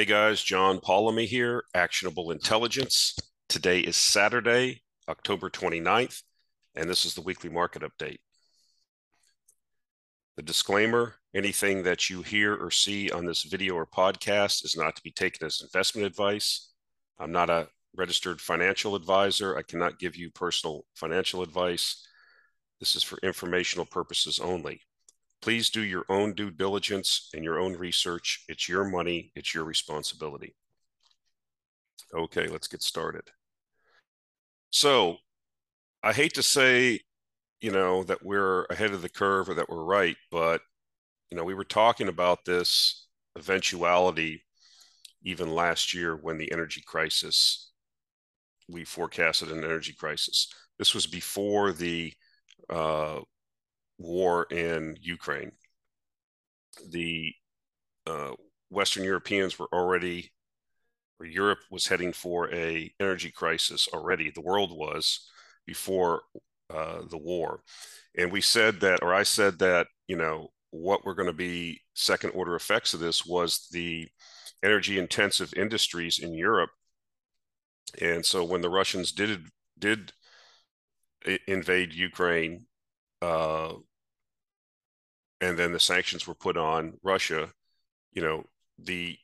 Hey guys, John Polomny here, Actionable Intelligence. Today is Saturday, October 29th, and this is the weekly market update. The disclaimer anything that you hear or see on this video or podcast is not to be taken as investment advice. I'm not a registered financial advisor. I cannot give you personal financial advice. This is for informational purposes only. Please do your own due diligence and your own research. It's your money, it's your responsibility. Okay, let's get started. So, I hate to say, you know, that we're ahead of the curve or that we're right, but, you know, we were talking about this eventuality even last year when the energy crisis, we forecasted an energy crisis. This was before the uh, war in Ukraine. The uh, Western Europeans were already, or Europe was heading for a energy crisis already. The world was before uh, the war, and we said that, or I said that, you know, what were going to be second order effects of this was the energy intensive industries in Europe. And so when the Russians did did invade Ukraine, uh, and then the sanctions were put on Russia, you know, the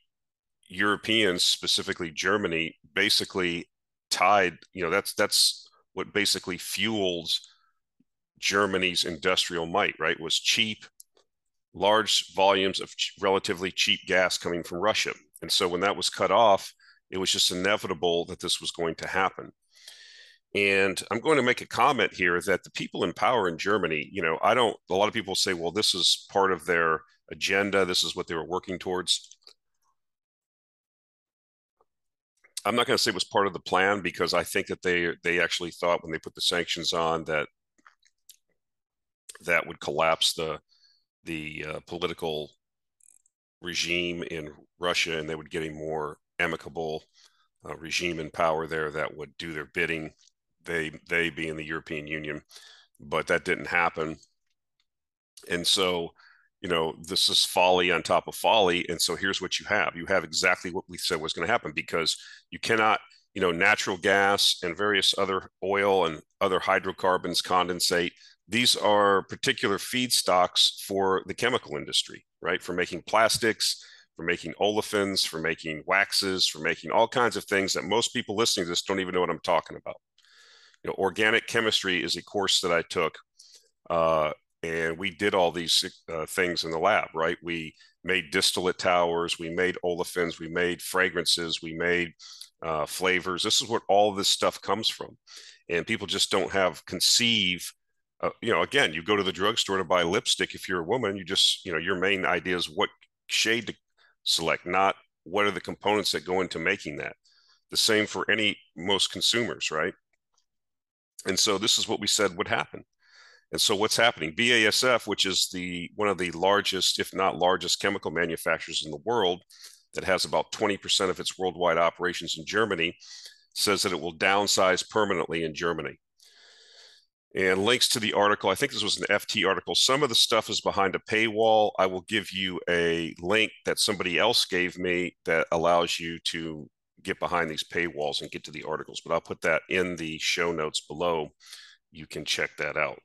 Europeans, specifically Germany, basically tied, you know, that's that's what basically fuels Germany's industrial might, right? Was cheap, large volumes of ch- relatively cheap gas coming from Russia. And so when that was cut off, it was just inevitable that this was going to happen. And I'm going to make a comment here that the people in power in Germany, you know, I don't, a lot of people say, well, this is part of their agenda. This is what they were working towards. I'm not going to say it was part of the plan because I think that they they actually thought when they put the sanctions on that that would collapse the the uh, political regime in Russia and they would get a more amicable uh, regime in power there that would do their bidding they they being the European Union, but that didn't happen. And so, you know, this is folly on top of folly. And so here's what you have. You have exactly what we said was going to happen because you cannot, you know, natural gas and various other oil and other hydrocarbons condensate. These are particular feedstocks for the chemical industry, right? For making plastics, for making olefins, for making waxes, for making all kinds of things that most people listening to this don't even know what I'm talking about you know, organic chemistry is a course that I took, uh, and we did all these uh, things in the lab. Right, we made distillate towers, we made olefins, we made fragrances, we made uh, flavors. This is what all this stuff comes from, and people just don't have conceive. Uh, you know, again, you go to the drugstore to buy lipstick. If you're a woman, you just, you know, your main idea is what shade to select, not what are the components that go into making that. The same for any most consumers, right? And so this is what we said would happen. And so what's happening? BASF, which is the one of the largest, if not largest, chemical manufacturers in the world, that has about 20% of its worldwide operations in Germany, says that it will downsize permanently in Germany. And links to the article, I think this was an FT article. Some of the stuff is behind a paywall. I will give you a link that somebody else gave me that allows you to get behind these paywalls and get to the articles, but I'll put that in the show notes below. You can check that out.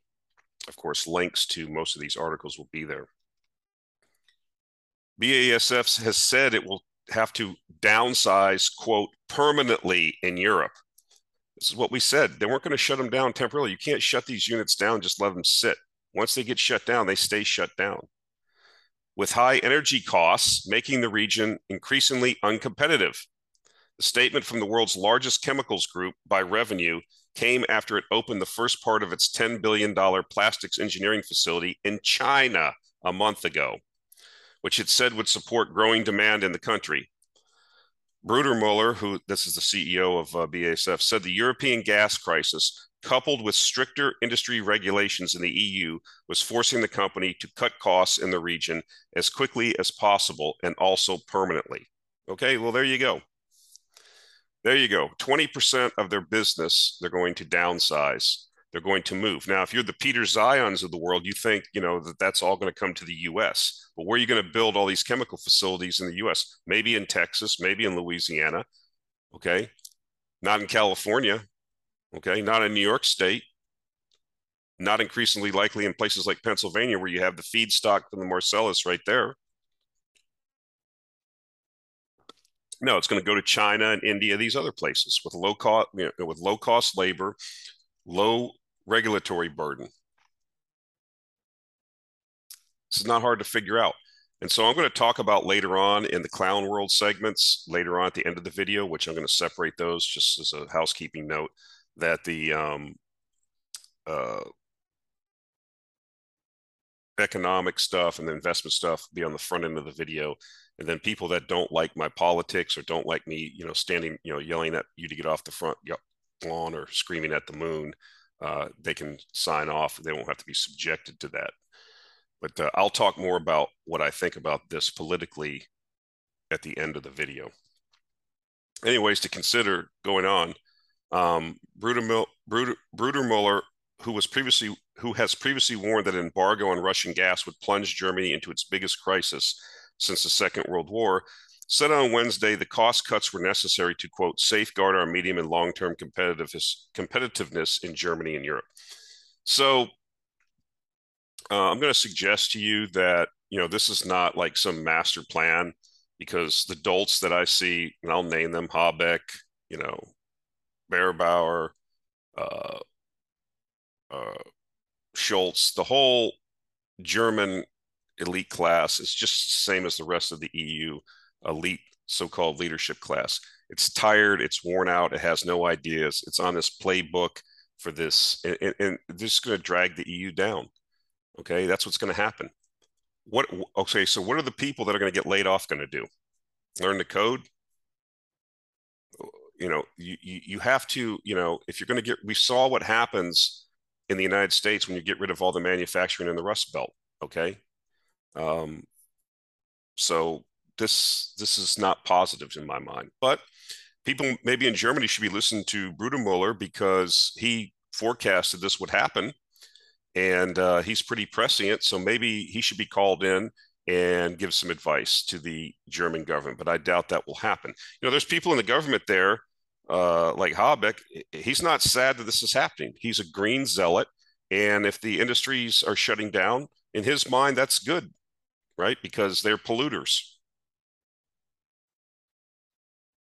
Of course, links to most of these articles will be there. BASF has said it will have to downsize, quote, permanently in Europe. This is what we said. They weren't going to shut them down temporarily. You can't shut these units down, just let them sit. Once they get shut down, they stay shut down. With high energy costs, making the region increasingly uncompetitive. The statement from the world's largest chemicals group by revenue came after it opened the first part of its $10 billion plastics engineering facility in China a month ago, which it said would support growing demand in the country. Brudermüller, who this is the CEO of uh, BASF, said the European gas crisis, coupled with stricter industry regulations in the EU, was forcing the company to cut costs in the region as quickly as possible and also permanently. Okay, well, there you go. There you go. 20% of their business, they're going to downsize. they're going to move. Now, if you're the Peter Zeihans of the world, you think, you know, that that's all going to come to the US. But where are you going to build all these chemical facilities in the US? Maybe in Texas, maybe in Louisiana. Okay. Not in California. Okay. Not in New York State. Not increasingly likely in places like Pennsylvania, where you have the feedstock from the Marcellus right there. No, it's going to go to China and India, these other places with low cost, you know, with low cost labor, low regulatory burden. This is not hard to figure out. And so I'm going to talk about later on in the clown world segments, later on at the end of the video, which I'm going to separate those just as a housekeeping note, that the um, uh, economic stuff and the investment stuff be on the front end of the video. And then people that don't like my politics or don't like me, you know, standing, you know, yelling at you to get off the front lawn or screaming at the moon, uh, they can sign off. They won't have to be subjected to that. But uh, I'll talk more about what I think about this politically at the end of the video. Anyways, to consider going on, um, Bruder, Bruder, Bruder Mueller, who was previously who has previously warned that an embargo on Russian gas would plunge Germany into its biggest crisis since the Second World War, said on Wednesday the cost cuts were necessary to, quote, safeguard our medium and long term competitiveness in Germany and Europe. So uh, I'm going to suggest to you that, you know, this is not like some master plan because the dolts that I see, and I'll name them Habeck, you know, Baerbock, uh, uh, Scholz, the whole German elite class is just same as the rest of the EU elite so-called leadership class. It's tired, it's worn out, it has no ideas. It's on this playbook for this, and, and, and this is going to drag the EU down. Okay, that's what's going to happen. What? Okay, so what are the people that are going to get laid off going to do? Learn the code. You know, you you have to. You know, if you're going to get, we saw what happens in the United States when you get rid of all the manufacturing in the Rust Belt. Okay, um, so this this is not positive in my mind. But people maybe in Germany should be listening to Brudermüller because he forecasted this would happen, and uh, he's pretty prescient. So maybe he should be called in and give some advice to the German government. But I doubt that will happen. You know, there's people in the government there, uh, like Habeck. He's not sad that this is happening. He's a green zealot, and if the industries are shutting down, in his mind, that's good, right? Because they're polluters.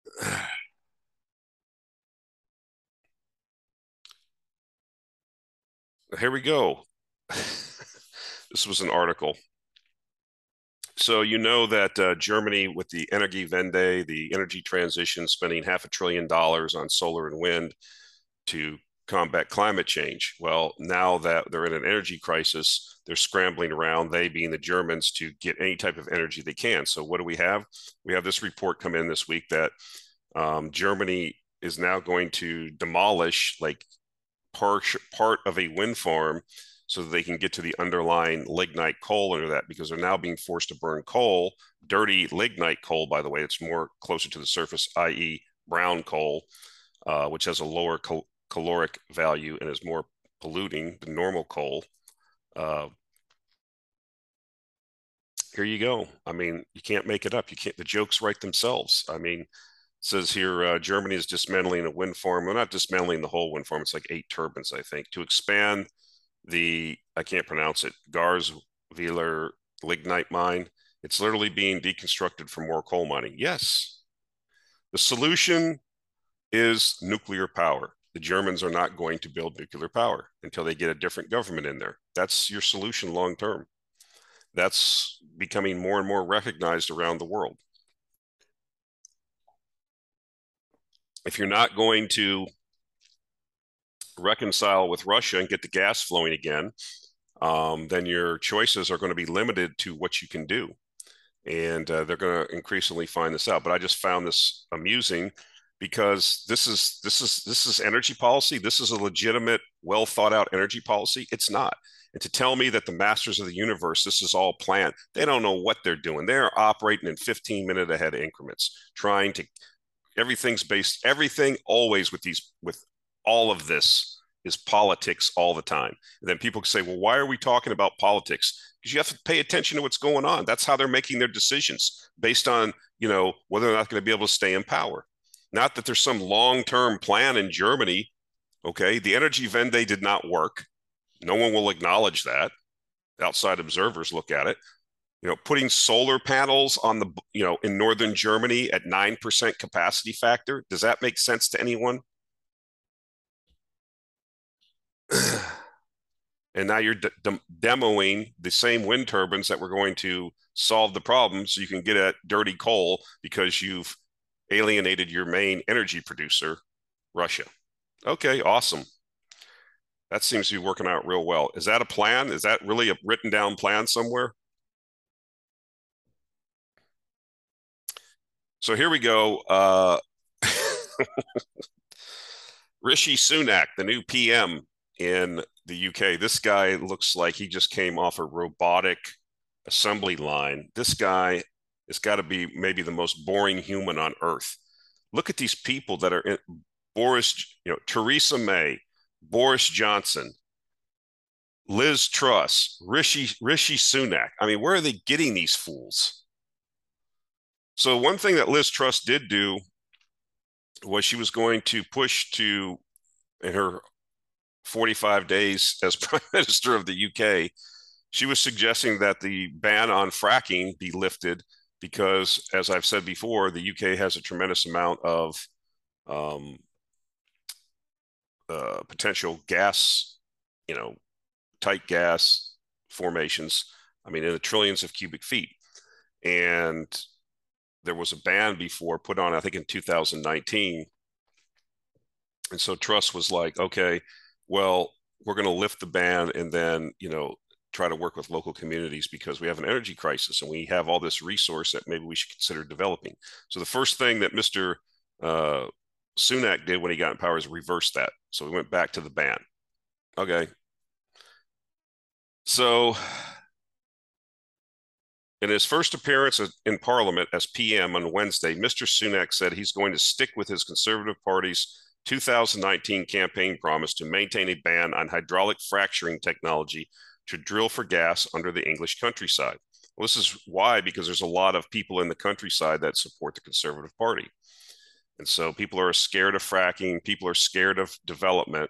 Here we go. this was an article. So you know that uh, Germany, with the Energiewende, the energy transition, spending half a trillion dollars on solar and wind to combat climate change. Well, now that they're in an energy crisis, they're scrambling around, they being the Germans, to get any type of energy they can. So, what do we have? We have this report come in this week that um, Germany is now going to demolish like part, part of a wind farm so that they can get to the underlying lignite coal under that because they're now being forced to burn coal, dirty lignite coal, by the way, it's more closer to the surface, i.e., brown coal, uh, which has a lower cal- caloric value and is more polluting than normal coal. Uh, here you go. I mean, you can't make it up. You can't. The jokes write themselves. I mean, says here uh, Germany is dismantling a wind farm. We're not dismantling the whole wind farm. It's like eight turbines, I think, to expand the I can't pronounce it Garzweiler lignite mine. It's literally being deconstructed for more coal mining. Yes, the solution is nuclear power the Germans are not going to build nuclear power until they get a different government in there. That's your solution long term. That's becoming more and more recognized around the world. If you're not going to reconcile with Russia and get the gas flowing again, um, then your choices are going to be limited to what you can do. And uh, they're going to increasingly find this out. But I just found this amusing because this is this is this is energy policy. This is a legitimate, well thought out energy policy. It's not. And to tell me that the masters of the universe, this is all planned, they don't know what they're doing. They're operating in 15 minute ahead increments, trying to everything's based, everything always with these with all of this is politics all the time. And then people say, well, why are we talking about politics? Because you have to pay attention to what's going on. That's how they're making their decisions based on, you know, whether or not going to be able to stay in power. Not that there's some long-term plan in Germany. Okay, the Energiewende did not work. No one will acknowledge that. Outside observers look at it. You know, putting solar panels on the, you know, in northern Germany at 9% capacity factor, does that make sense to anyone? and now you're de- de- demoing the same wind turbines that were going to solve the problem so you can get at dirty coal because you've alienated your main energy producer, Russia. Okay, awesome. That seems to be working out real well. Is that a plan? Is that really a written down plan somewhere? So here we go. Uh, Rishi Sunak, the new PM, in the UK. This guy looks like he just came off a robotic assembly line. This guy has got to be maybe the most boring human on earth. Look at these people that are in Boris, you know, Theresa May, Boris Johnson, Liz Truss, Rishi Rishi Sunak. I mean, where are they getting these fools? So one thing that Liz Truss did do was she was going to push to in her 45 days as Prime Minister of the UK, she was suggesting that the ban on fracking be lifted because, as I've said before, the UK has a tremendous amount of um, uh, potential gas, you know, tight gas formations. I mean, in the trillions of cubic feet. And there was a ban before put on, I think, in 2019. And so Truss was like, okay, well, we're going to lift the ban and then, you know, try to work with local communities because we have an energy crisis and we have all this resource that maybe we should consider developing. So the first thing that Mr. Uh, Sunak did when he got in power is reverse that. So we went back to the ban. Okay. So in his first appearance in Parliament as PM on Wednesday, Mr. Sunak said he's going to stick with his Conservative Party's 2019 campaign promise to maintain a ban on hydraulic fracturing technology to drill for gas under the English countryside. Well, this is why, because there's a lot of people in the countryside that support the Conservative Party. And so people are scared of fracking, people are scared of development.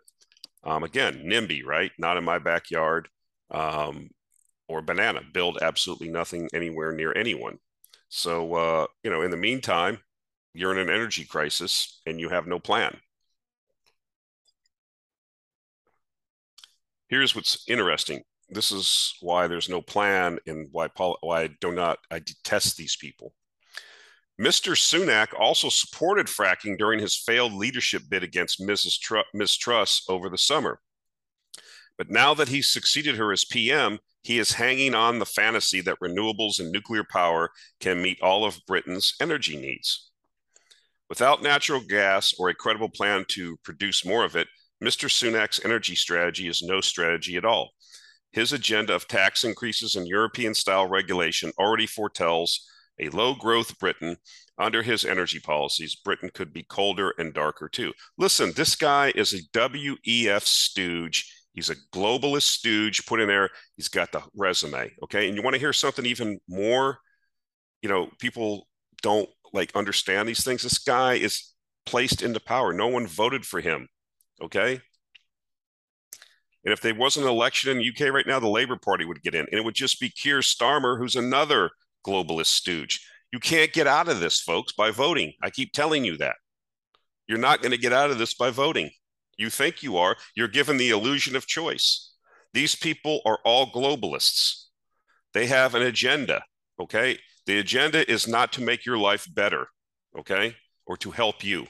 Um, again, NIMBY, right? Not in my backyard. Um, or banana, build absolutely nothing anywhere near anyone. So, uh, you know, in the meantime, you're in an energy crisis and you have no plan. Here's what's interesting. This is why there's no plan and why why I do not I detest these people. Mr. Sunak also supported fracking during his failed leadership bid against Mrs. Tr- Ms. Truss over the summer. But now that he's succeeded her as PM, he is hanging on the fantasy that renewables and nuclear power can meet all of Britain's energy needs. Without natural gas or a credible plan to produce more of it, Mr. Sunak's energy strategy is no strategy at all. His agenda of tax increases and European style regulation already foretells a low growth Britain. Under his energy policies, Britain could be colder and darker too. Listen, this guy is a WEF stooge. He's a globalist stooge put in there. He's got the resume. Okay. And you want to hear something even more, you know, people don't like understand these things. This guy is placed into power. No one voted for him. Okay. And if there wasn't an election in the UK right now, the Labour Party would get in. And it would just be Keir Starmer, who's another globalist stooge. You can't get out of this, folks, by voting. I keep telling you that. You're not going to get out of this by voting. You think you are. You're given the illusion of choice. These people are all globalists. They have an agenda, okay? The agenda is not to make your life better, okay? Or to help you.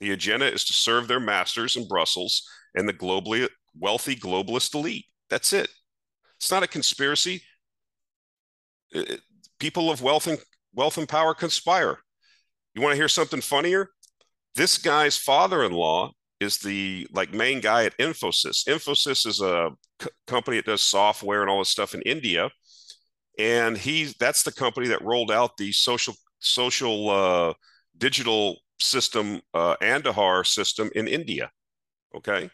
The agenda is to serve their masters in Brussels and the globally wealthy globalist elite. That's it. It's not a conspiracy. It, people of wealth and wealth and power conspire. You want to hear something funnier? This guy's father-in-law is the like main guy at Infosys. Infosys is a c- company that does software and all this stuff in India, and he's that's the company that rolled out the social social uh, digital system uh, Aadhaar system in India. Okay.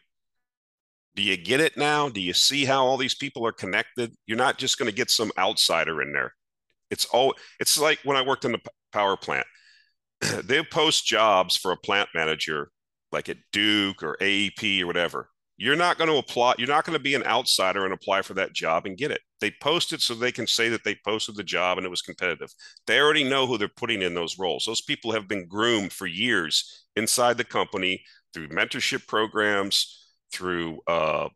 Do you get it now? Do you see how all these people are connected? You're not just going to get some outsider in there. It's all it's like when I worked in the power plant. they post jobs for a plant manager like at Duke or AEP or whatever. You're not going to apply, you're not going to be an outsider and apply for that job and get it. They post it so they can say that they posted the job and it was competitive. They already know who they're putting in those roles. Those people have been groomed for years inside the company through mentorship programs, through uh,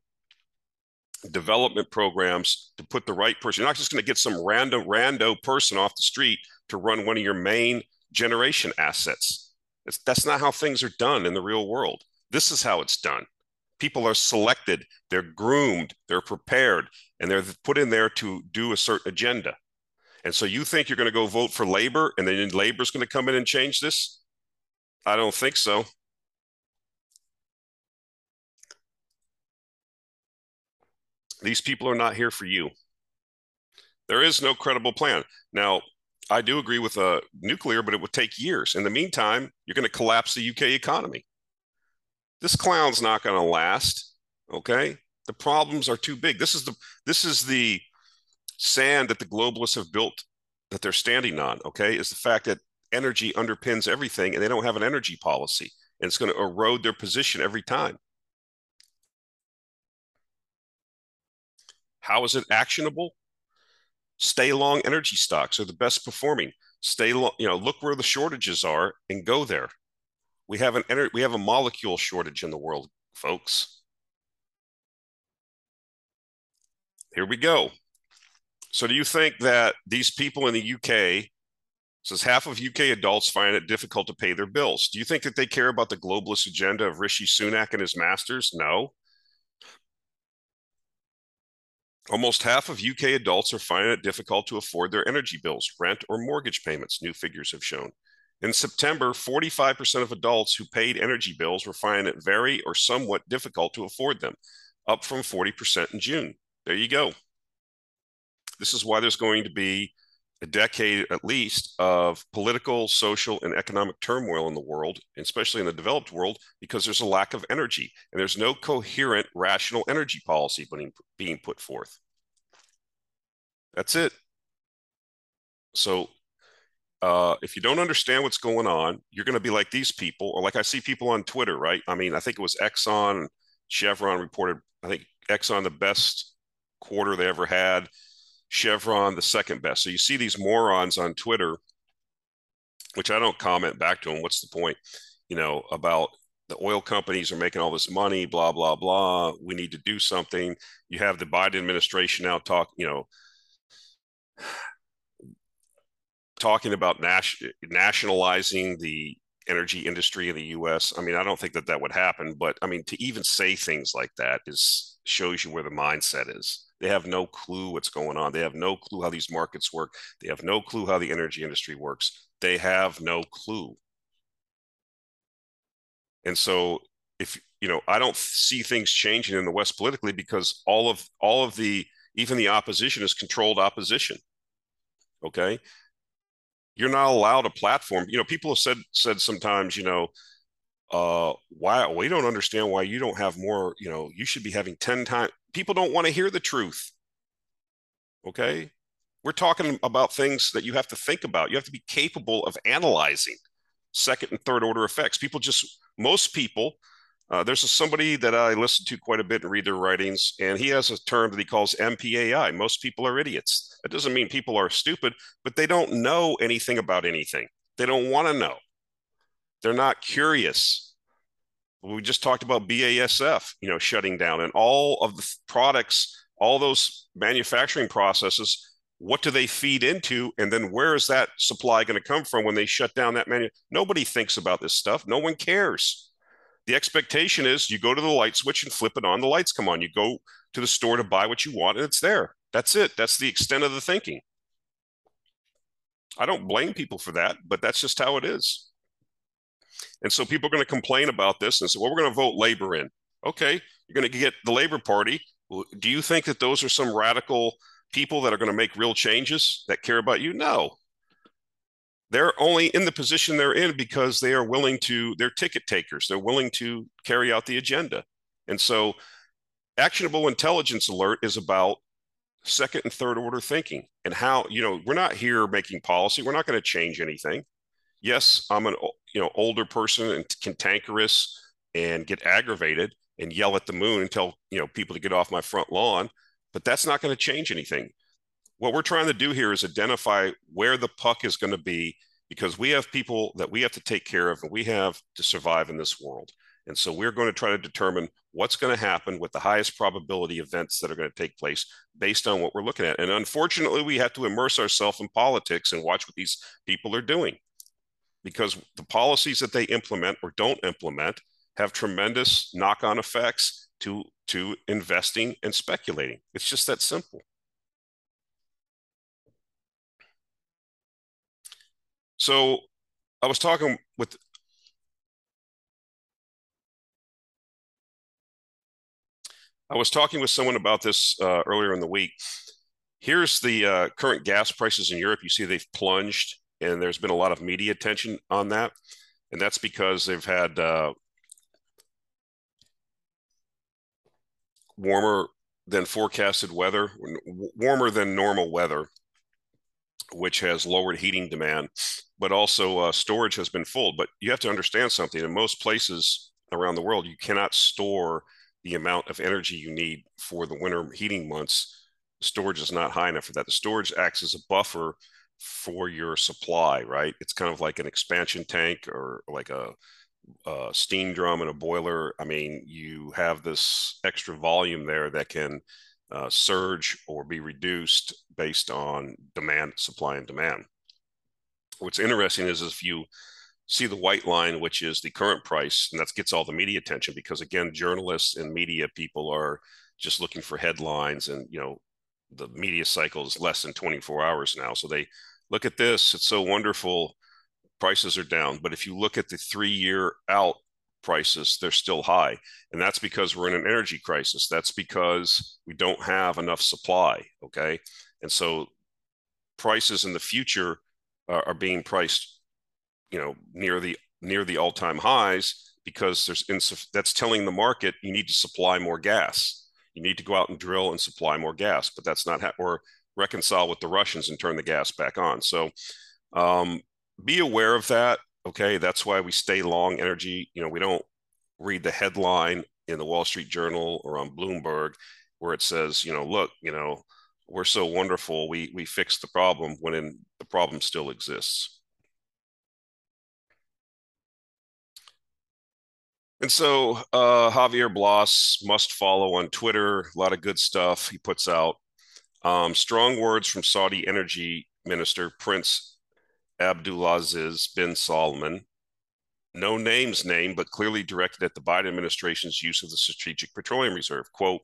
development programs to put the right person. You're not just going to get some random rando person off the street to run one of your main generation assets. It's, that's not how things are done in the real world. This is how it's done. People are selected, they're groomed, they're prepared, and they're put in there to do a certain agenda. And so you think you're going to go vote for labor and then labor's going to come in and change this? I don't think so. These people are not here for you. There is no credible plan. Now, I do agree with uh, nuclear, but it would take years. In the meantime, you're going to collapse the UK economy. This clown's not going to last. Okay, the problems are too big. This is the this is the sand that the globalists have built that they're standing on. Okay, is the fact that energy underpins everything, and they don't have an energy policy, and it's going to erode their position every time. How is it actionable? Stay long energy stocks are the best performing. Stay long, you know, look where the shortages are and go there. We have an we have a molecule shortage in the world, folks. Here we go. So do you think that these people in the UK says half of UK adults find it difficult to pay their bills? Do you think that they care about the globalist agenda of Rishi Sunak and his masters? No. Almost half of UK adults are finding it difficult to afford their energy bills, rent, or mortgage payments, new figures have shown. In September, 45% of adults who paid energy bills were finding it very or somewhat difficult to afford them, up from 40% in June. There you go. This is why there's going to be a decade at least of political, social, and economic turmoil in the world, especially in the developed world, because there's a lack of energy and there's no coherent, rational energy policy being, put forth. That's it. So, uh, if you don't understand what's going on, you're going to be like these people, or like I see people on Twitter, right? I mean, I think it was Exxon, Chevron reported, I think Exxon the best quarter they ever had Chevron the second best. So you see these morons on Twitter, which I don't comment back to them. What's the point? You know, about the oil companies are making all this money, blah, blah, blah. We need to do something. You have the Biden administration now talk, you know, talking about nas- nationalizing the energy industry in the US. I mean, I don't think that that would happen, but I mean, to even say things like that is shows you where the mindset is. They have no clue what's going on. They have no clue how these markets work. They have no clue how the energy industry works. They have no clue. And so if you know, I don't see things changing in the West politically because all of all of the even the opposition is controlled opposition. Okay. You're not allowed a platform. You know, people have said said sometimes, you know, uh, why we don't understand why you don't have more, you know, you should be having 10 times people don't want to hear the truth. Okay. We're talking about things that you have to think about. You have to be capable of analyzing second and third order effects. People just, most people, uh, there's a, somebody that I listen to quite a bit and read their writings, and he has a term that he calls MPAI. Most people are idiots. That doesn't mean people are stupid, but they don't know anything about anything. They don't want to know. They're not curious we just talked about BASF, you know, shutting down and all of the products, all those manufacturing processes, what do they feed into? And then where is that supply going to come from when they shut down that menu? Nobody thinks about this stuff. No one cares. The expectation is you go to the light switch and flip it on, the lights come on. You go to the store to buy what you want and it's there. That's it. That's the extent of the thinking. I don't blame people for that, but that's just how it is. And so people are going to complain about this and say, well, we're going to vote labor in. Okay, you're going to get the Labor Party. Do you think that those are some radical people that are going to make real changes that care about you? No. They're only in the position they're in because they are willing to, they're ticket takers. They're willing to carry out the agenda. And so, actionable intelligence alert is about second and third order thinking and how you know we're not here making policy we're not going to change anything yes i'm an you know older person and cantankerous and get aggravated and yell at the moon and tell you know people to get off my front lawn but that's not going to change anything what we're trying to do here is identify where the puck is going to be because we have people that we have to take care of and we have to survive in this world and so we're going to try to determine what's going to happen with the highest probability events that are going to take place based on what we're looking at. And unfortunately, we have to immerse ourselves in politics and watch what these people are doing because the policies that they implement or don't implement have tremendous knock-on effects to to investing and speculating. It's just that simple. So I was talking with I was talking with someone about this uh, earlier in the week. Here's the uh, current gas prices in Europe. You see they've plunged, and there's been a lot of media attention on that. And that's because they've had uh, warmer than forecasted weather, warmer than normal weather, which has lowered heating demand, but also uh, storage has been full. But you have to understand something. In most places around the world, you cannot store the amount of energy you need for the winter heating months, storage is not high enough for that. The storage acts as a buffer for your supply, right? It's kind of like an expansion tank or like a, a steam drum and a boiler. I mean, you have this extra volume there that can uh, surge or be reduced based on demand, supply, and demand. What's interesting is if you see the white line, which is the current price, and that gets all the media attention because again, journalists and media people are just looking for headlines, and you know, the media cycle is less than 24 hours now, so they look at this. It's so wonderful. Prices are down, but if you look at the three-year out prices, they're still high, and that's because we're in an energy crisis. That's because we don't have enough supply. Okay, and so prices in the future are, are being priced you know near the near the all-time highs because there's insuff- that's telling the market you need to supply more gas you need to go out and drill and supply more gas but that's not ha- or reconcile with the russians and turn the gas back on so um, be aware of that okay that's why we stay long energy you know we don't read the headline in the wall street journal or on bloomberg where it says you know look you know we're so wonderful we we fixed the problem when in, the problem still exists And so uh, Javier Blas must follow on Twitter. A lot of good stuff he puts out. Um, strong words from Saudi Energy Minister Prince Abdulaziz bin Salman. No names named, but clearly directed at the Biden administration's use of the Strategic Petroleum Reserve. Quote,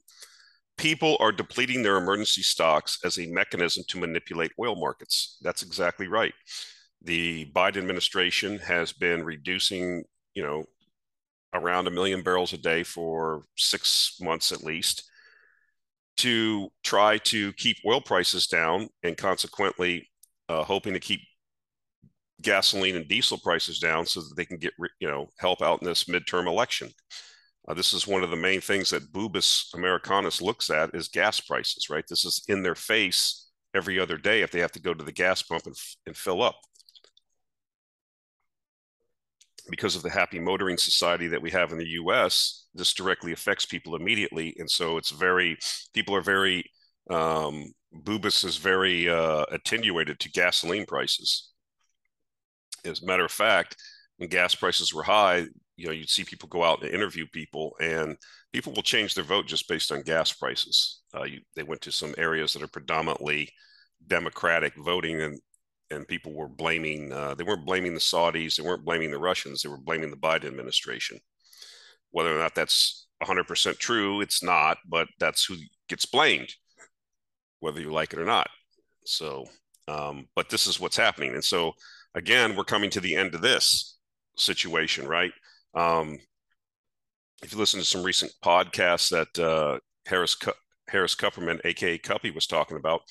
people are depleting their emergency stocks as a mechanism to manipulate oil markets. That's exactly right. The Biden administration has been reducing, you know, around a million barrels a day for six months at least to try to keep oil prices down and consequently uh, hoping to keep gasoline and diesel prices down so that they can get you know help out in this midterm election uh, this is one of the main things that Boobus Americanus looks at is gas prices, right? This is in their face every other day if they have to go to the gas pump and, and fill up because of the happy motoring society that we have in the US, this directly affects people immediately. And so it's very, people are very, um, Boobus is very uh, attenuated to gasoline prices. As a matter of fact, when gas prices were high, you know, you'd see people go out and interview people, and people will change their vote just based on gas prices. Uh, you, they went to some areas that are predominantly Democratic voting, and and people were blaming uh, they weren't blaming the saudis they weren't blaming the russians they were blaming the biden administration. Whether or not that's 100% true it's not but that's who gets blamed whether you like it or not. So um, but this is what's happening. And so again we're coming to the end of this situation right um, if you listen to some recent podcasts that uh, harris harris kupperman aka Kuppy was talking about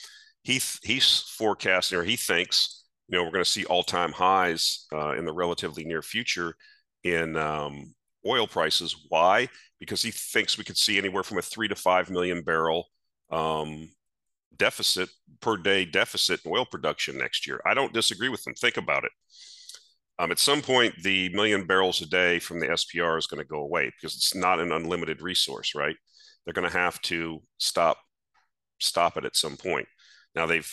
he he's forecasting or he thinks you know we're going to see all time highs uh, in the relatively near future in um, oil prices. Why? Because he thinks we could see anywhere from a three to five million barrel um, deficit per day deficit in oil production next year. I don't disagree with them. Think about it. Um, at some point, the million barrels a day from the SPR is going to go away because it's not an unlimited resource, right? They're going to have to stop stop it at some point. Now they've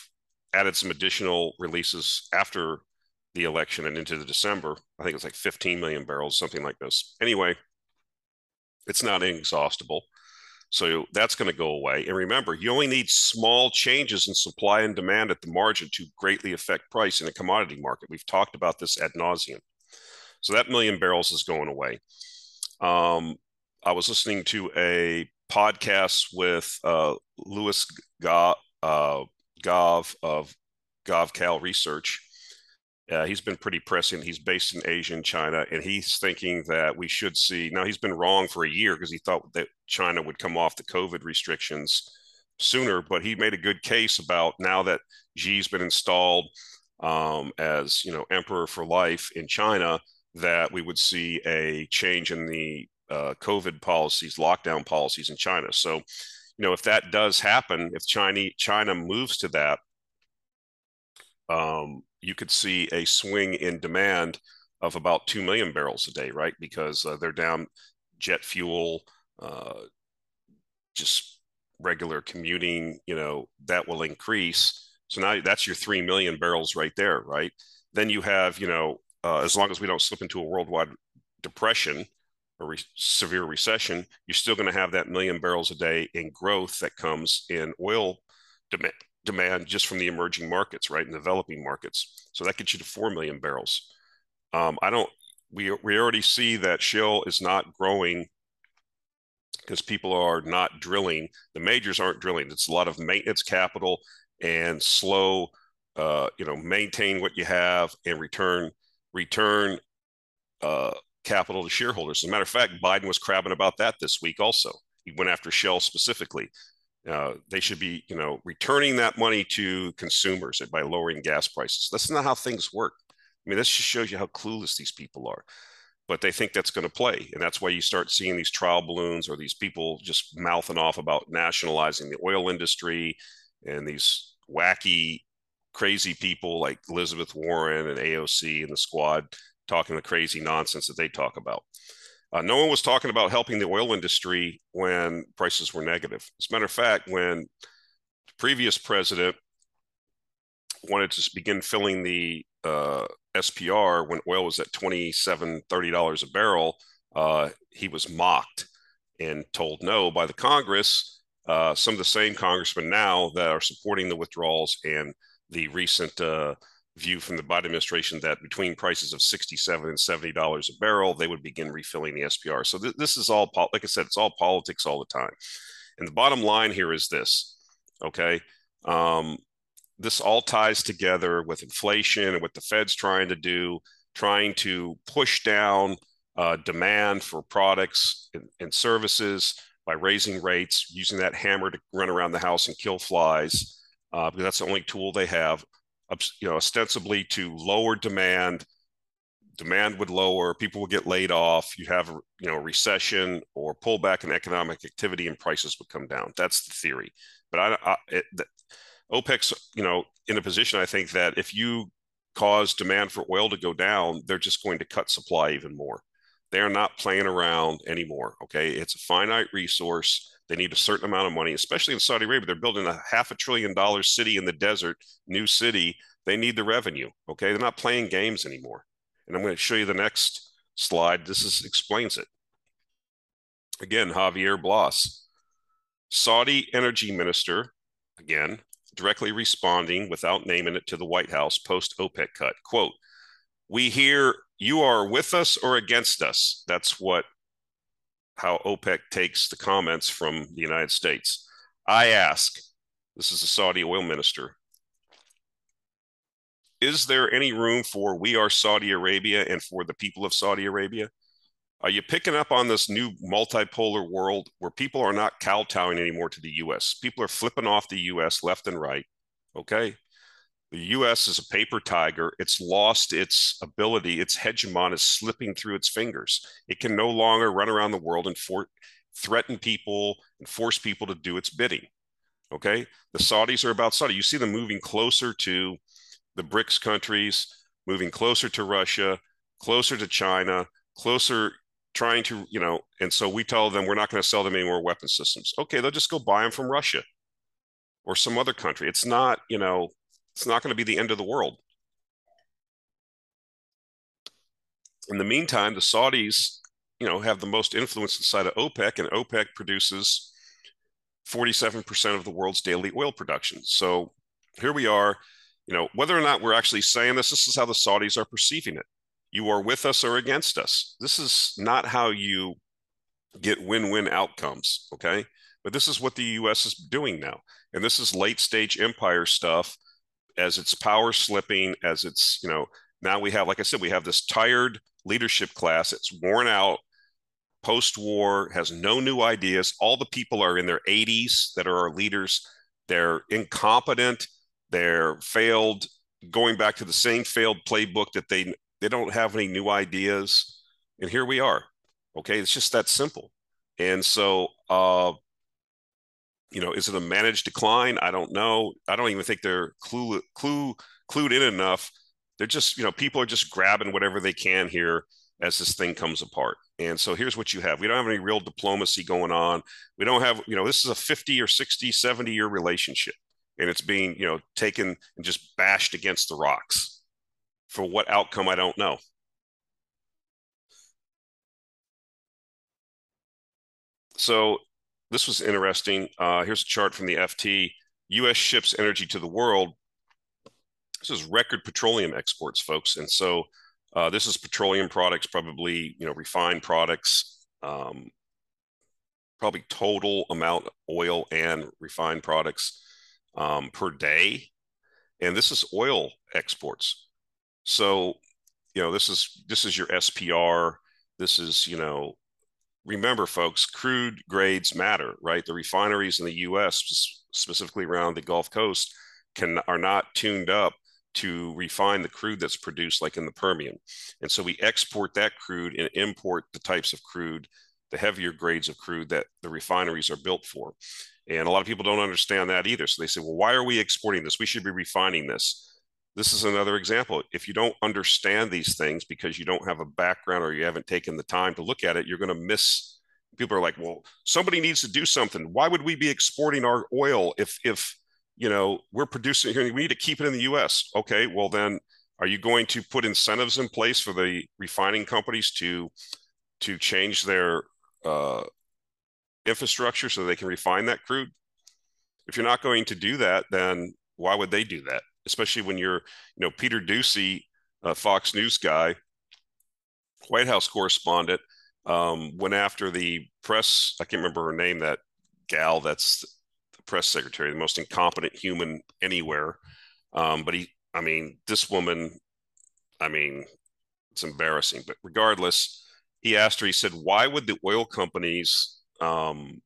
added some additional releases after the election and into the December. I think it's like 15 million barrels, something like this. Anyway, it's not inexhaustible. So that's going to go away. And remember, you only need small changes in supply and demand at the margin to greatly affect price in a commodity market. We've talked about this ad nauseum. So that million barrels is going away. Um, I was listening to a podcast with uh, Louis Gave, uh, Gave of Gavekal Research, uh, he's been pretty pressing. He's based in Asia and China, and he's thinking that we should see. Now, he's been wrong for a year because he thought that China would come off the COVID restrictions sooner, but he made a good case about now that Xi's been installed um, as you know emperor for life in China, that we would see a change in the uh, COVID policies, lockdown policies in China. So, you know, if that does happen, if China China moves to that, um, you could see a swing in demand of about 2 million barrels a day, right? Because uh, they're down jet fuel, uh, just regular commuting, you know, that will increase. So now that's your 3 million barrels right there, right? Then you have, you know, uh, as long as we don't slip into a worldwide depression or re- severe recession, you're still going to have that million barrels a day in growth that comes in oil demand demand just from the emerging markets, right, and developing markets. So that gets you to four million barrels. Um, I don't. We we already see that shale is not growing because people are not drilling. The majors aren't drilling. It's a lot of maintenance capital and slow. Uh, you know, maintain what you have and return return uh, capital to shareholders. As a matter of fact, Biden was crabbing about that this week. Also, he went after Shell specifically. Uh, they should be, you know, returning that money to consumers by lowering gas prices. That's not how things work. I mean, this just shows you how clueless these people are. But they think that's going to play, and that's why you start seeing these trial balloons or these people just mouthing off about nationalizing the oil industry, and these wacky, crazy people like Elizabeth Warren and AOC and the squad talking the crazy nonsense that they talk about. Uh, no one was talking about helping the oil industry when prices were negative. As a matter of fact, when the previous president wanted to begin filling the uh, SPR when oil was at $27, $30 a barrel, uh, he was mocked and told no by the Congress. Uh, some of the same congressmen now that are supporting the withdrawals and the recent uh, view from the Biden administration that between prices of 67 and 70 dollars a barrel, they would begin refilling the SPR. So th- this is all, like I said, it's all politics all the time. And the bottom line here is this, okay? Um, this all ties together with inflation and what the Fed's trying to do, trying to push down uh, demand for products and, and services by raising rates, using that hammer to run around the house and kill flies, uh, because that's the only tool they have you know, ostensibly to lower demand. Demand would lower, people would get laid off. You have, you know, recession or pullback in economic activity, and prices would come down. That's the theory. But I, I it, the, OPEC's, you know, in a position. I think that if you cause demand for oil to go down, they're just going to cut supply even more. They are not playing around anymore. Okay, it's a finite resource they need a certain amount of money, especially in Saudi Arabia. They're building a half a trillion dollar city in the desert, new city. They need the revenue. Okay. They're not playing games anymore. And I'm going to show you the next slide. This is, explains it. Again, Javier Blas, Saudi energy minister, again, directly responding without naming it to the White House post OPEC cut. Quote, we hear you are with us or against us. That's what how OPEC takes the comments from the United States. I ask, this is the Saudi oil minister, is there any room for we are Saudi Arabia and for the people of Saudi Arabia? Are you picking up on this new multipolar world where people are not kowtowing anymore to the US? People are flipping off the US left and right. Okay. The US is a paper tiger. It's lost its ability, its hegemon is slipping through its fingers. It can no longer run around the world and for, threaten people and force people to do its bidding. Okay. The Saudis are about Saudi. You see them moving closer to the BRICS countries, moving closer to Russia, closer to China, closer trying to, you know, and so we tell them we're not going to sell them any more weapon systems. Okay, they'll just go buy them from Russia or some other country. It's not, you know, it's not going to be the end of the world. In the meantime, the Saudis, you know, have the most influence inside of OPEC, and OPEC produces 47% of the world's daily oil production. So here we are, you know, whether or not we're actually saying this, this is how the Saudis are perceiving it. You are with us or against us. This is not how you get win win outcomes. Okay. But this is what the US is doing now. And this is late stage empire stuff as it's power slipping, as it's, you know, now we have, like I said, we have this tired leadership class. It's worn out post war, has no new ideas. All the people are in their 80s that are our leaders. They're incompetent. They're failed, going back to the same failed playbook that they they don't have any new ideas. And here we are. Okay, it's just that simple. And so, uh, you know, is it a managed decline? I don't know. I don't even think they're clue clue clued in enough. They're just, you know, people are just grabbing whatever they can here as this thing comes apart. And so here's what you have. We don't have any real diplomacy going on. We don't have, you know, this is a 50 or 60, 70 year relationship. And it's being, you know, taken and just bashed against the rocks. For what outcome, I don't know. So this was interesting. Uh, here's a chart from the FT. U.S. ships energy to the world. This is record petroleum exports, folks. And so uh, this is petroleum products, probably you know refined products, um, probably total amount oil and refined products um, per day, and this is oil exports. So you know this is this is your SPR. This is you know remember, folks, crude grades matter, right? The refineries in the U.S., specifically around the Gulf Coast, can are not tuned up to refine the crude that's produced, like in the Permian. And so we export that crude and import the types of crude, the heavier grades of crude that the refineries are built for. And a lot of people don't understand that either. So they say, well, why are we exporting this? We should be refining this this is another example. If you don't understand these things because you don't have a background or you haven't taken the time to look at it, you're going to miss. People are like, well, somebody needs to do something. Why would we be exporting our oil if, if, you know, we're producing here? And we need to keep it in the U.S. Okay, well then, are you going to put incentives in place for the refining companies to, to change their uh, infrastructure so they can refine that crude? If you're not going to do that, then why would they do that? Especially when you're, you know, Peter Doocy, uh, Fox News guy, White House correspondent, um, went after the press. I can't remember her name. That gal, that's the press secretary, the most incompetent human anywhere. Um, but he, I mean, this woman, I mean, it's embarrassing. But regardless, he asked her. He said, "Why would the oil companies um,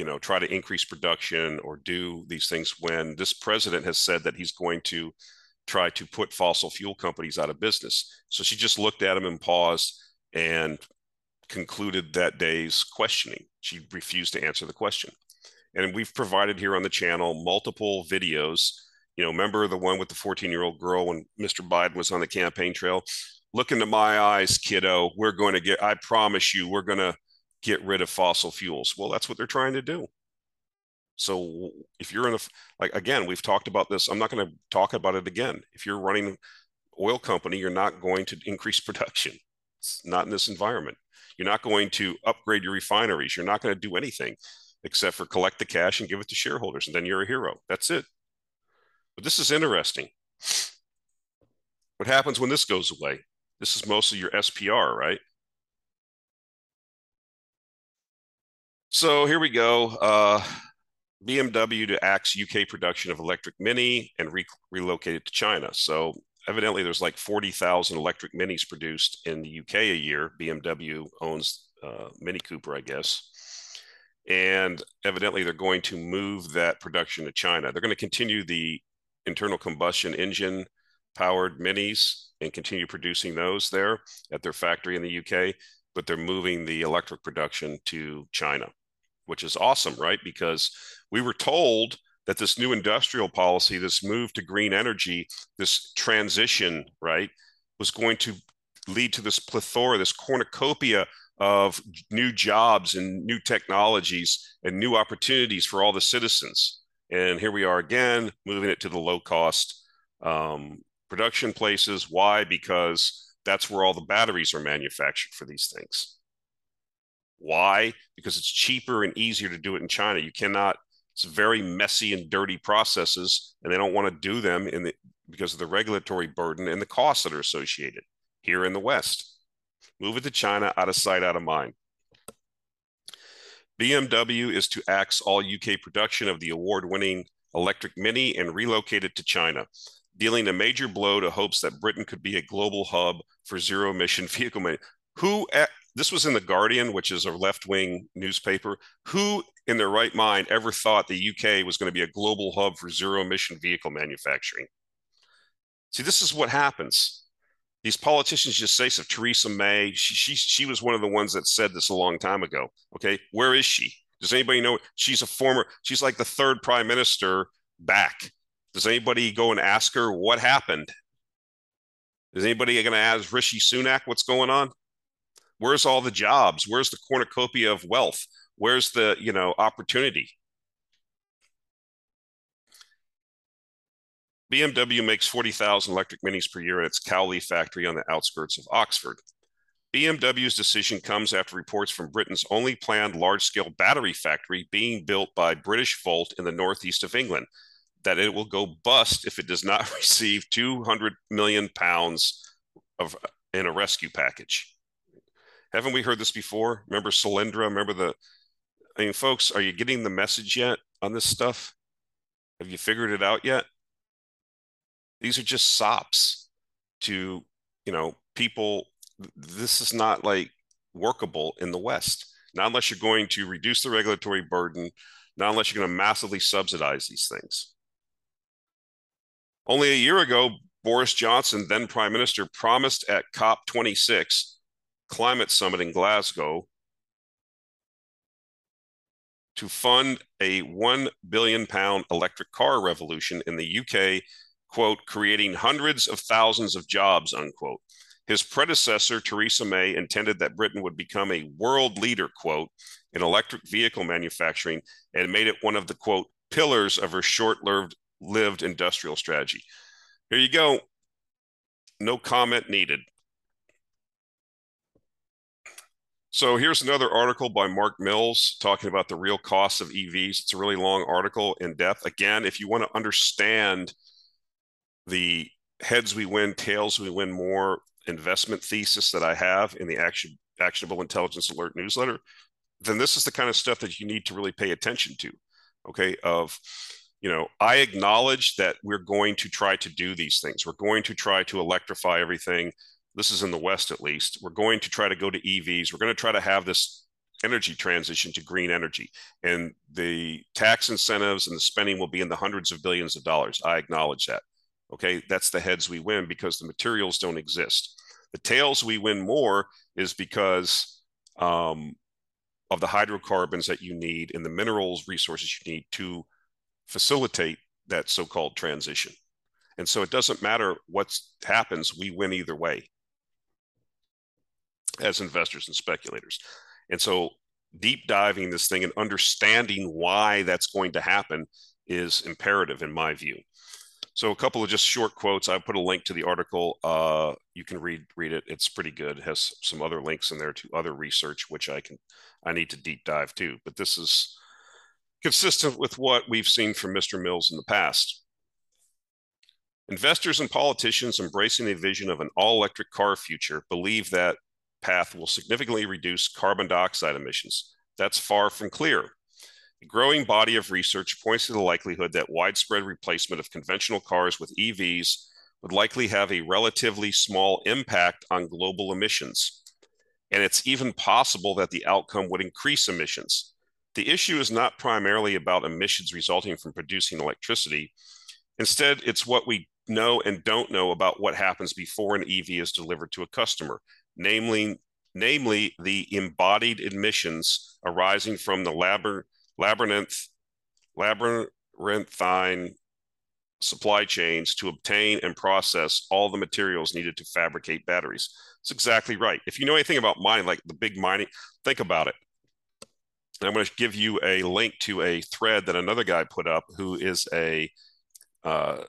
you know try to increase production or do these things when this president has said that he's going to try to put fossil fuel companies out of business. So she just looked at him and paused and concluded that day's questioning. She refused to answer the question. And we've provided here on the channel multiple videos. You know remember the one with the 14 year old girl when mr biden was on the campaign trail? Look into my eyes kiddo. We're going to get i promise you we're going to get rid of fossil fuels. Well, that's what they're trying to do. So if you're in a like again, we've talked about this. I'm not going to talk about it again. If you're running oil company, you're not going to increase production. It's not in this environment. You're not going to upgrade your refineries. You're not going to do anything except for collect the cash and give it to shareholders, and then you're a hero. That's it. But this is interesting. What happens when this goes away? This is mostly your SPR, right? So here we go. Uh, BMW to axe UK production of electric Mini and re- relocate it to China. So evidently, there's like 40,000 electric Minis produced in the UK a year. BMW owns uh, Mini Cooper, I guess. And evidently, they're going to move that production to China. They're going to continue the internal combustion engine powered minis and continue producing those there at their factory in the UK, but they're moving the electric production to China, which is awesome, right? Because we were told that this new industrial policy, this move to green energy, this transition, right, was going to lead to this plethora, this cornucopia of new jobs and new technologies and new opportunities for all the citizens. And here we are again, moving it to the low cost um, production places. Why? Because that's where all the batteries are manufactured for these things. Why? Because it's cheaper and easier to do it in China. You cannot, it's very messy and dirty processes, and they don't want to do them in the, because of the regulatory burden and the costs that are associated here in the West. Move it to China, out of sight, out of mind. BMW is to axe all UK production of the award winning electric Mini and relocate it to China dealing a major blow to hopes that Britain could be a global hub for zero emission vehicle. Who this was in the Guardian, which is a left wing newspaper. Who in their right mind ever thought the UK was going to be a global hub for zero emission vehicle manufacturing? See, this is what happens. These politicians just say so. Theresa May, she, she, she was one of the ones that said this a long time ago. Okay, where is she? Does anybody know? She's a former, she's like the third prime minister back does anybody go and ask her what happened? Is anybody going to ask Rishi Sunak what's going on? Where's all the jobs? Where's the cornucopia of wealth? Where's the you know opportunity? BMW makes 40,000 electric minis per year at its Cowley factory on the outskirts of Oxford. BMW's decision comes after reports from Britain's only planned large scale battery factory being built by Britishvolt in the northeast of England, that it will go bust if it does not receive 200 million pounds of in a rescue package. Haven't we heard this before? Remember Solyndra? Remember the I mean, folks, are you getting the message yet on this stuff? Have you figured it out yet? These are just sops to, you know, people. This is not like workable in the West. Not unless you're going to reduce the regulatory burden, not unless you're going to massively subsidize these things. Only a year ago, Boris Johnson, then Prime Minister, promised at COP26 climate summit in Glasgow to fund a 1 billion pound electric car revolution in the UK, quote, creating hundreds of thousands of jobs, unquote. His predecessor, Theresa May, intended that Britain would become a world leader, quote, in electric vehicle manufacturing and made it one of the, quote, pillars of her short lived lived industrial strategy. Here you go. No comment needed. So here's another article by Mark Mills talking about the real costs of EVs. It's a really long article in depth. Again, if you want to understand the heads we win, tails we win more investment thesis that I have in the action, actionable intelligence alert newsletter, then this is the kind of stuff that you need to really pay attention to. Okay, of you know, I acknowledge that we're going to try to do these things. We're going to try to electrify everything. This is in the West, at least. We're going to try to go to EVs. We're going to try to have this energy transition to green energy. And the tax incentives and the spending will be in the hundreds of billions of dollars. I acknowledge that. Okay. That's the heads we win because the materials don't exist. The tails we win more is because um, of the hydrocarbons that you need and the minerals resources you need to facilitate that so-called transition. And so it doesn't matter what happens, we win either way as investors and speculators. And so deep diving this thing and understanding why that's going to happen is imperative in my view. So a couple of just short quotes. I put a link to the article. Uh, you can read read it. It's pretty good. It has some other links in there to other research, which I can I need to deep dive too. But this is consistent with what we've seen from Mr. Mills in the past. Investors and politicians embracing a vision of an all electric car future believe that path will significantly reduce carbon dioxide emissions. That's far from clear. A growing body of research points to the likelihood that widespread replacement of conventional cars with EVs would likely have a relatively small impact on global emissions. And it's even possible that the outcome would increase emissions. The issue is not primarily about emissions resulting from producing electricity. Instead, it's what we know and don't know about what happens before an EV is delivered to a customer, namely, namely the embodied emissions arising from the labyrinth, labyrinthine supply chains to obtain and process all the materials needed to fabricate batteries. It's exactly right. If you know anything about mining, like the big mining, think about it. And I'm going to give you a link to a thread that another guy put up who is a uh,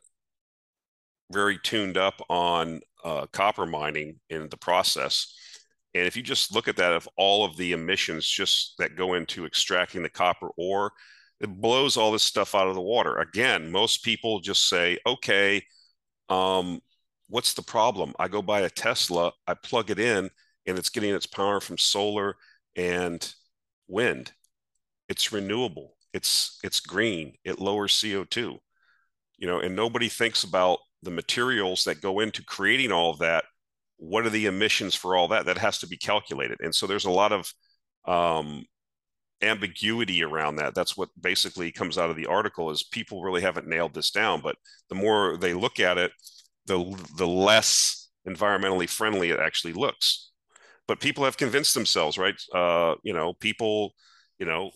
very tuned up on uh, copper mining in the process. And if you just look at that, of all of the emissions just that go into extracting the copper ore, it blows all this stuff out of the water. Again, most people just say, okay, um, what's the problem? I go buy a Tesla, I plug it in, and it's getting its power from solar and wind. It's renewable. It's it's green. It lowers CO2. You know, and nobody thinks about the materials that go into creating all of that. What are the emissions for all that? That has to be calculated. And so there's a lot of um, ambiguity around that. That's what basically comes out of the article is people really haven't nailed this down. But the more they look at it, the the less environmentally friendly it actually looks. But people have convinced themselves, right? Uh, you know, people, you know,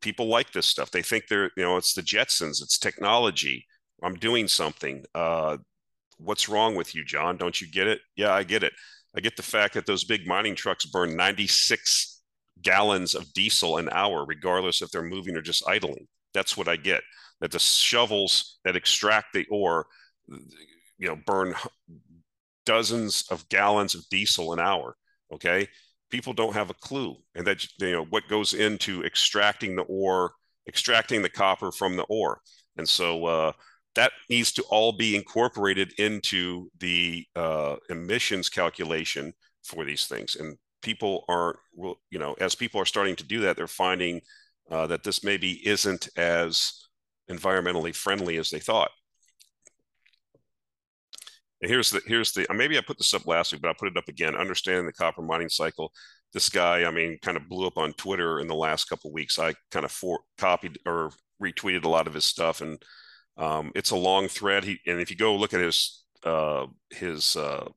people like this stuff. They think they're, you know, it's the Jetsons, it's technology. I'm doing something. Uh, what's wrong with you, John? Don't you get it? Yeah, I get it. I get the fact that those big mining trucks burn 96 gallons of diesel an hour, regardless if they're moving or just idling. That's what I get. That the shovels that extract the ore, you know, burn dozens of gallons of diesel an hour. Okay. People don't have a clue. And that, you know, what goes into extracting the ore, extracting the copper from the ore. And so, uh, that needs to all be incorporated into the uh, emissions calculation for these things. And people aren't, you know, as people are starting to do that, they're finding uh, that this maybe isn't as environmentally friendly as they thought. And here's the here's the maybe I put this up last week, but I'll put it up again. Understanding the copper mining cycle. This guy, I mean, kind of blew up on Twitter in the last couple weeks. I kind of for, copied or retweeted a lot of his stuff, and um, it's a long thread. He and if you go look at his uh, his uh,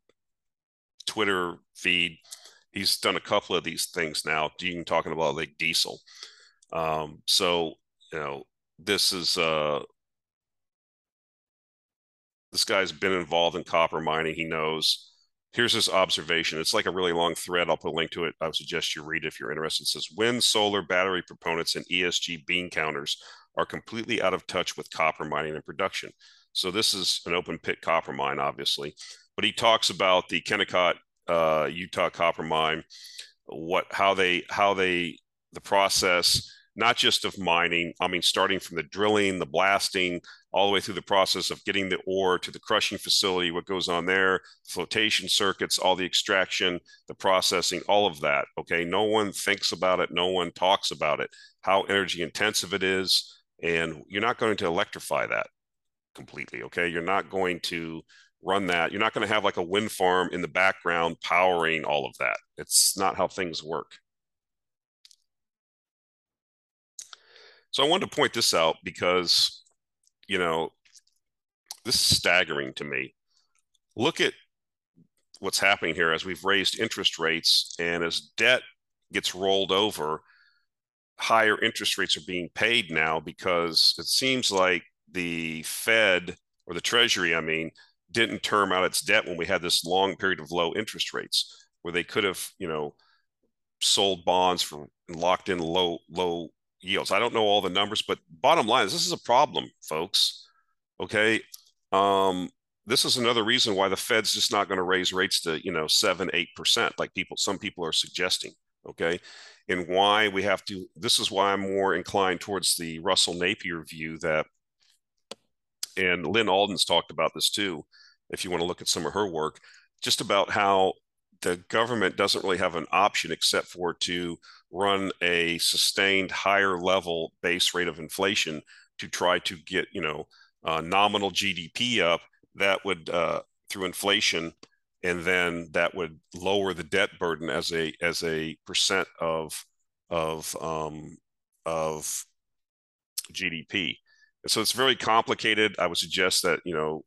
Twitter feed, he's done a couple of these things now. Even talking about like diesel. Um, so you know, this is uh, this guy's been involved in copper mining. He knows. Here's his observation. It's like a really long thread. I'll put a link to it. I would suggest you read it if you're interested. It says wind, solar, battery proponents, and ESG bean counters are completely out of touch with copper mining and production. So this is an open pit copper mine, obviously, but he talks about the Kennecott uh, Utah copper mine, what how they how they the process not just of mining. I mean, starting from the drilling, the blasting, all the way through the process of getting the ore to the crushing facility, what goes on there, flotation circuits, all the extraction, the processing, all of that. Okay. No one thinks about it. No one talks about it, how energy intensive it is. And you're not going to electrify that completely. Okay. You're not going to run that. You're not going to have like a wind farm in the background powering all of that. It's not how things work. So I wanted to point this out because, you know, this is staggering to me. Look at what's happening here as we've raised interest rates and as debt gets rolled over, higher interest rates are being paid now because it seems like the Fed or the Treasury, I mean, didn't term out its debt when we had this long period of low interest rates where they could have, you know, sold bonds for locked in low low yields. I don't know all the numbers, but bottom line is this is a problem, folks. Okay. Um, this is another reason why the Fed's just not going to raise rates to, you know, seven, eight percent, like people, some people are suggesting. Okay. And why we have to, this is why I'm more inclined towards the Russell Napier view that, and Lyn Alden's talked about this too, if you want to look at some of her work, just about how the government doesn't really have an option except for to run a sustained higher level base rate of inflation to try to get you know uh, nominal GDP up that would uh, through inflation and then that would lower the debt burden as a as a percent of of um, of GDP And so it's very complicated. I would suggest that, you know,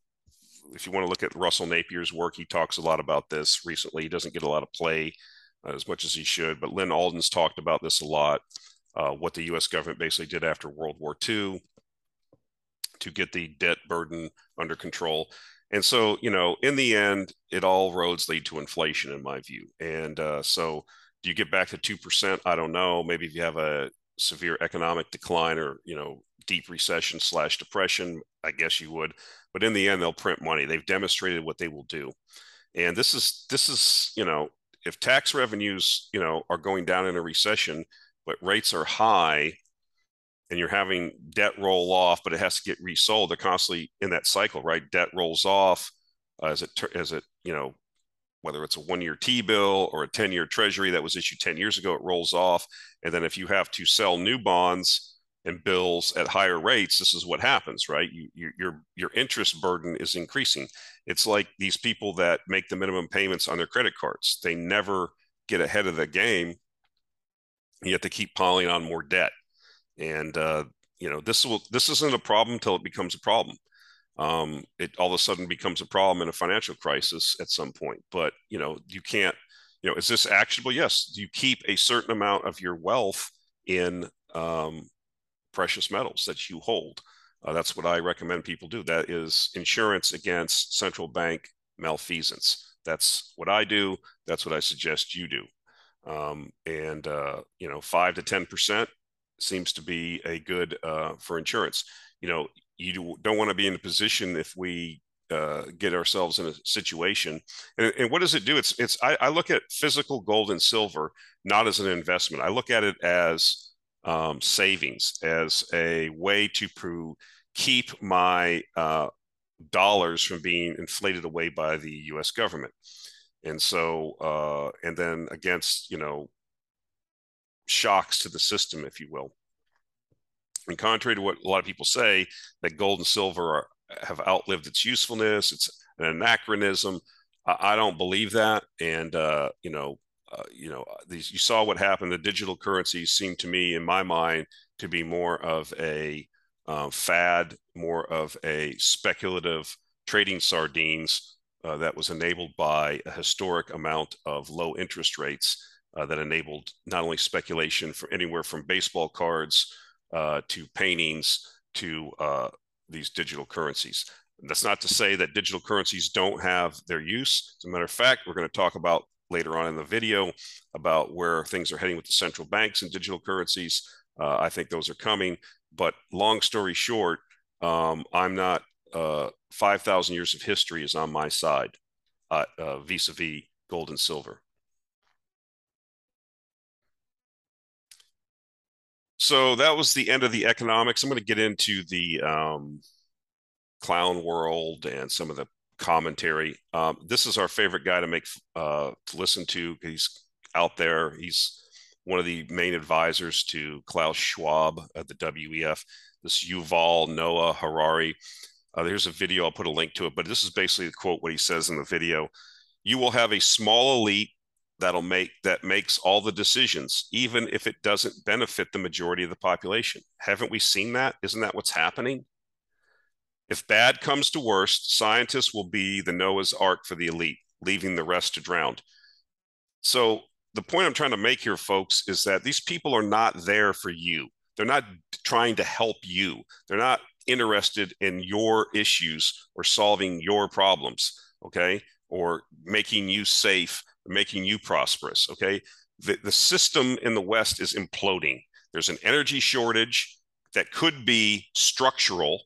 if you want to look at Russell Napier's work, he talks a lot about this recently. He doesn't get a lot of play uh, as much as he should, but Lyn Alden's talked about this a lot. Uh, what the U.S. government basically did after World War II to get the debt burden under control. And so, you know, in the end, it all roads lead to inflation, in my view. And uh, so, do you get back to two percent? I don't know. Maybe if you have a severe economic decline or you know deep recession slash depression, I guess you would. But in the end, they'll print money. They've demonstrated what they will do. And this is this is you know if tax revenues you know are going down in a recession, but rates are high, and you're having debt roll off, but it has to get resold. They're constantly in that cycle, right? Debt rolls off uh, as it as it you know whether it's a one year T bill or a 10 year treasury that was issued 10 years ago, it rolls off. And then if you have to sell new bonds and bills at higher rates, this is what happens, right? You, you, your your interest burden is increasing. It's like these people that make the minimum payments on their credit cards; they never get ahead of the game. You have to keep piling on more debt, and uh, you know this will this isn't a problem until it becomes a problem. Um, it all of a sudden becomes a problem in a financial crisis at some point. But you know you can't. You know, is this actionable? Yes. You keep a certain amount of your wealth in um, precious metals that you hold. Uh, that's what I recommend people do. That is insurance against central bank malfeasance. That's what I do. That's what I suggest you do. Um, and uh, you know, five to ten percent seems to be a good uh, for insurance. You know, you do, don't want to be in a position if we uh, get ourselves in a situation. And, and, what does it do? It's it's I, I, look at physical gold and silver not as an investment. I look at it as um, savings as a way to prove, keep my uh, dollars from being inflated away by the U.S. government. And so, uh, and then against, you know, shocks to the system, if you will. And contrary to what a lot of people say, that gold and silver are, have outlived its usefulness, it's an anachronism. I, I don't believe that. And, uh, you know, uh, you know, these you saw what happened. The digital currencies seem to me, in my mind, to be more of a uh, fad, more of a speculative trading sardines uh, that was enabled by a historic amount of low interest rates uh, that enabled not only speculation for anywhere from baseball cards uh, to paintings to these digital currencies. That's not to say that digital currencies don't have their use. As a matter of fact, we're going to talk about later on in the video about where things are heading with the central banks and digital currencies. Uh, I think those are coming. But long story short, um, I'm not, uh, 5,000 years of history is on my side uh, uh, vis-a-vis gold and silver. So that was the end of the economics. I'm going to get into the um, clown world and some of the commentary. Um, this is our favorite guy to make uh, to listen to. He's out there. He's one of the main advisors to Klaus Schwab at the WEF. This Yuval Noah Harari. Uh, there's a video. I'll put a link to it, but this is basically the quote what he says in the video. You will have a small elite that'll make that makes all the decisions, even if it doesn't benefit the majority of the population. Haven't we seen that? Isn't that what's happening? If bad comes to worst, scientists will be the Noah's Ark for the elite, leaving the rest to drown. So, the point I'm trying to make here, folks, is that these people are not there for you. They're not trying to help you. They're not interested in your issues or solving your problems, okay? Or making you safe, making you prosperous, okay? The, the system in the West is imploding. There's an energy shortage that could be structural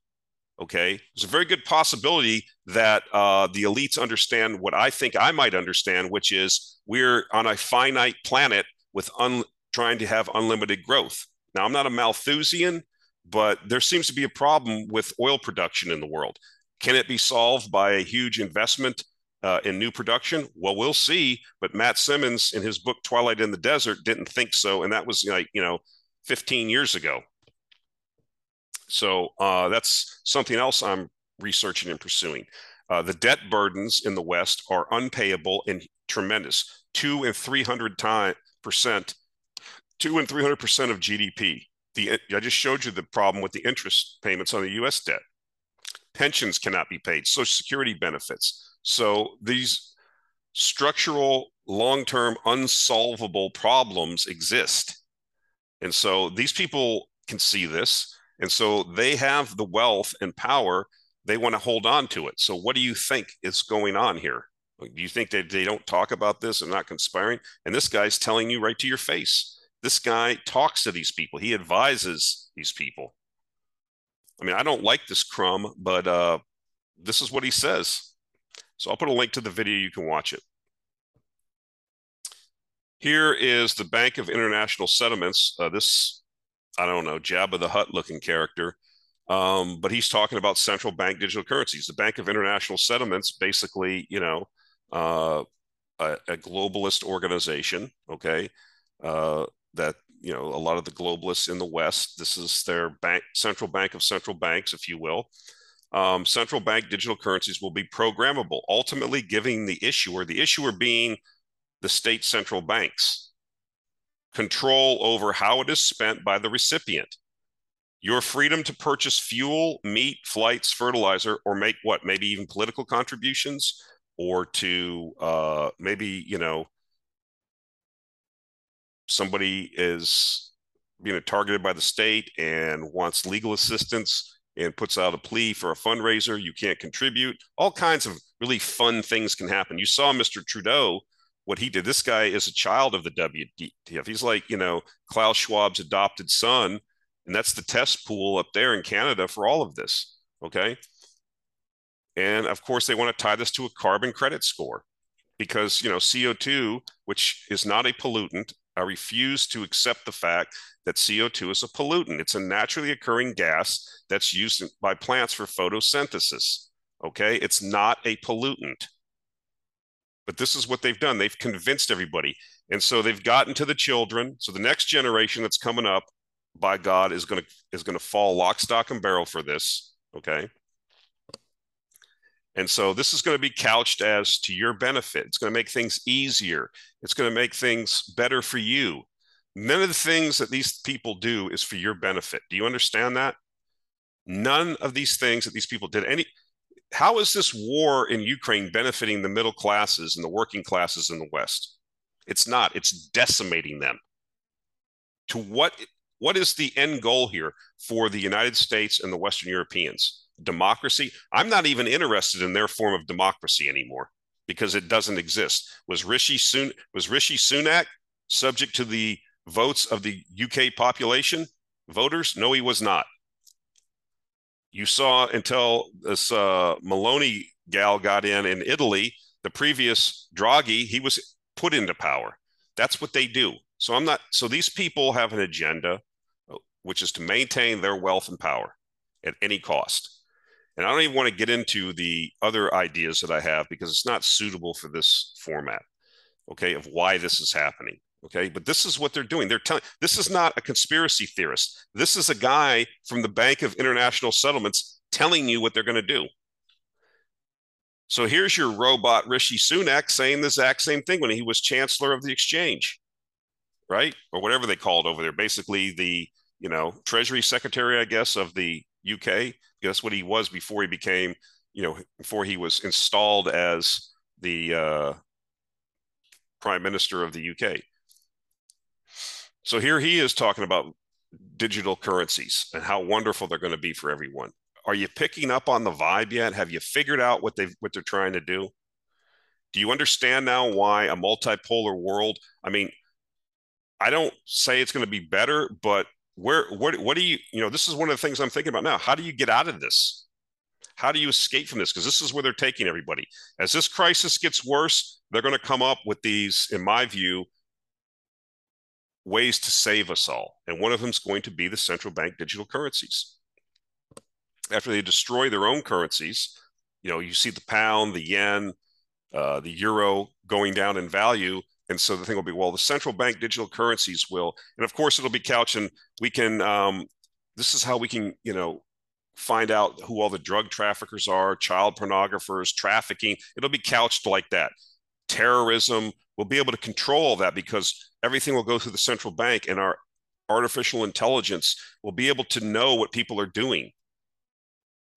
Okay, there's a very good possibility that uh, the elites understand what I think I might understand, which is we're on a finite planet with un- trying to have unlimited growth. Now, I'm not a Malthusian, but there seems to be a problem with oil production in the world. Can it be solved by a huge investment uh, in new production? Well, we'll see. But Matt Simmons, in his book Twilight in the Desert, didn't think so, and that was like you know 15 years ago. So uh, that's something else I'm researching and pursuing. Uh, the debt burdens in the West are unpayable and tremendous, two and three hundred time percent, two and three hundred percent of GDP. The I just showed you the problem with the interest payments on the U.S. debt. Pensions cannot be paid. Social Security benefits. So these structural, long-term, unsolvable problems exist, and so these people can see this, and so they have the wealth and power. They want to hold on to it. So what do you think is going on here? Do you think that they don't talk about this and not conspiring? And this guy's telling you right to your face. This guy talks to these people. He advises these people. I mean, I don't like this crumb, but uh, this is what he says. So I'll put a link to the video. You can watch it. Here is the Bank of International Settlements. Uh, this, I don't know, Jabba the Hutt looking character. Um, but he's talking about central bank digital currencies. The Bank of International Settlements basically, you know, uh, a, a, globalist organization, okay, uh, that you know a lot of the globalists in the West. This is their bank, central bank of central banks, if you will. Um, central bank digital currencies will be programmable, ultimately giving the issuer, the issuer being the state central banks, control over how it is spent by the recipient. Your freedom to purchase fuel, meat, flights, fertilizer, or make what, maybe even political contributions or to uh, maybe you know somebody is being targeted by the state and wants legal assistance and puts out a plea for a fundraiser you can't contribute. All kinds of really fun things can happen. You saw mr trudeau what he did. This guy is a child of the WEF he's like you know klaus schwab's adopted son and that's the test pool up there in canada for all of this okay? And of course, they want to tie this to a carbon credit score because, you know, CO2, which is not a pollutant, I refuse to accept the fact that CO2 is a pollutant. It's a naturally occurring gas that's used by plants for photosynthesis. Okay. It's not a pollutant. But this is what they've done. They've convinced everybody. And so they've gotten to the children. So the next generation that's coming up, by God, is going to is to fall lock, stock, and barrel for this. Okay. And so this is going to be couched as to your benefit. It's going to make things easier. It's going to make things better for you. None of the things that these people do is for your benefit. Do you understand that? None of these things that these people did any how is this war in Ukraine benefiting the middle classes and the working classes in the West? It's not. It's decimating them. To what what is the end goal here for the United States and the Western Europeans? Democracy. I'm not even interested in their form of democracy anymore because it doesn't exist. Was Rishi Sun was Rishi Sunak subject to the votes of the UK population voters? No, he was not. You saw until this uh, Meloni gal got in in Italy, the previous Draghi, he was put into power. That's what they do. So I'm not. So these people have an agenda, which is to maintain their wealth and power at any cost. And I don't even want to get into the other ideas that I have because it's not suitable for this format, okay, of why this is happening. Okay, but this is what they're doing. They're telling this is not a conspiracy theorist. This is a guy from the Bank of International Settlements telling you what they're going to do. So here's your robot Rishi Sunak saying the exact same thing when he was Chancellor of the Exchange, right? Or whatever they called over there. Basically, the you know Treasury Secretary, I guess, of the UK. That's what he was before he became, you know, before he was installed as the uh, prime minister of the UK. So here he is talking about digital currencies and how wonderful they're going to be for everyone. Are you picking up on the vibe yet? Have you figured out what they what they're trying to do? Do you understand now why a multipolar world? I mean, I don't say it's going to be better, but where what what do you you know this is one of the things i'm thinking about now. How do you get out of this? How do you escape from this? Because this is where they're taking everybody. As this crisis gets worse they're going to come up with these in my view ways to save us all. And one of them is going to be the central bank digital currencies. After they destroy their own currencies you know you see the pound the yen uh, the euro going down in value and so the thing will be, well, the central bank digital currencies will, and of course it'll be couched and we can, um, this is how we can, you know, find out who all the drug traffickers are, child pornographers, trafficking. It'll be couched like that. Terrorism, we'll be able to control that because everything will go through the central bank and our artificial intelligence will be able to know what people are doing.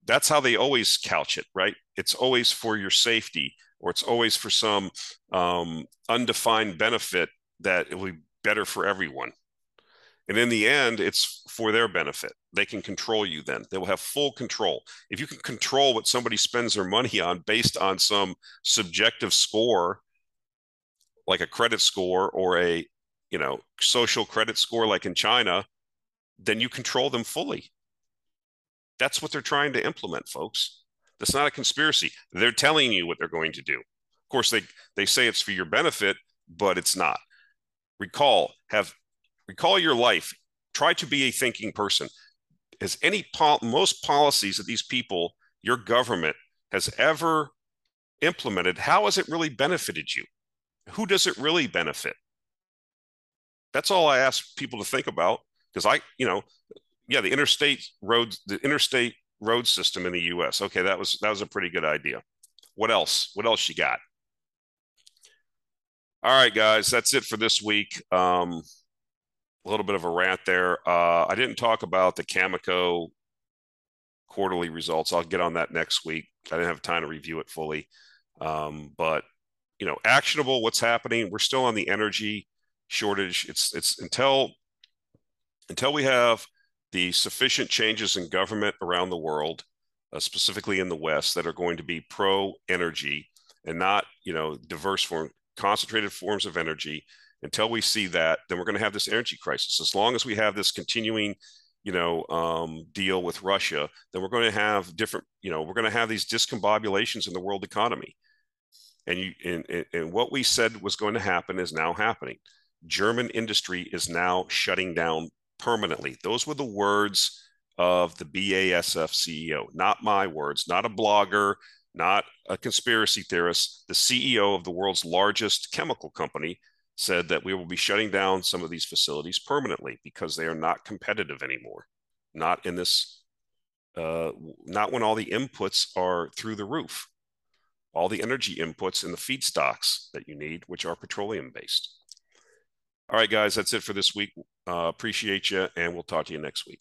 That's how they always couch it, right? It's always for your safety, or it's always for some um, undefined benefit that it will be better for everyone. And in the end, it's for their benefit. They can control you then. They will have full control. If you can control what somebody spends their money on based on some subjective score, like a credit score or a you know social credit score like in China, then you control them fully. That's what they're trying to implement, folks. That's not a conspiracy. They're telling you what they're going to do. Of course, they they say it's for your benefit, but it's not. Recall, have recall your life. Try to be a thinking person. Has any pol- most policies that these people, your government, has ever implemented, how has it really benefited you? Who does it really benefit? That's all I ask people to think about because I, you know, yeah, the interstate roads, the interstate road system in the U.S. Okay, that was that was a pretty good idea. What else? What else you got? All right, guys, that's it for this week. Um, a little bit of a rant there. Uh, I didn't talk about the Cameco quarterly results. I'll get on that next week. I didn't have time to review it fully, um, but you know, actionable. What's happening? We're still on the energy shortage. It's it's until until we have the sufficient changes in government around the world, uh, specifically in the West, that are going to be pro energy and not you know diverse form concentrated forms of energy until we see that, then we're going to have this energy crisis. As long as we have this continuing, you know, um, deal with Russia, then we're going to have different, you know, we're going to have these discombobulations in the world economy. And you, and, and what we said was going to happen is now happening. German industry is now shutting down permanently. Those were the words of the BASF CEO, not my words, not a blogger, not a conspiracy theorist, the CEO of the world's largest chemical company said that we will be shutting down some of these facilities permanently because they are not competitive anymore. Not in this, uh, not when all the inputs are through the roof. All the energy inputs and the feedstocks that you need, which are petroleum based. All right, guys, that's it for this week. Uh, appreciate you, and we'll talk to you next week.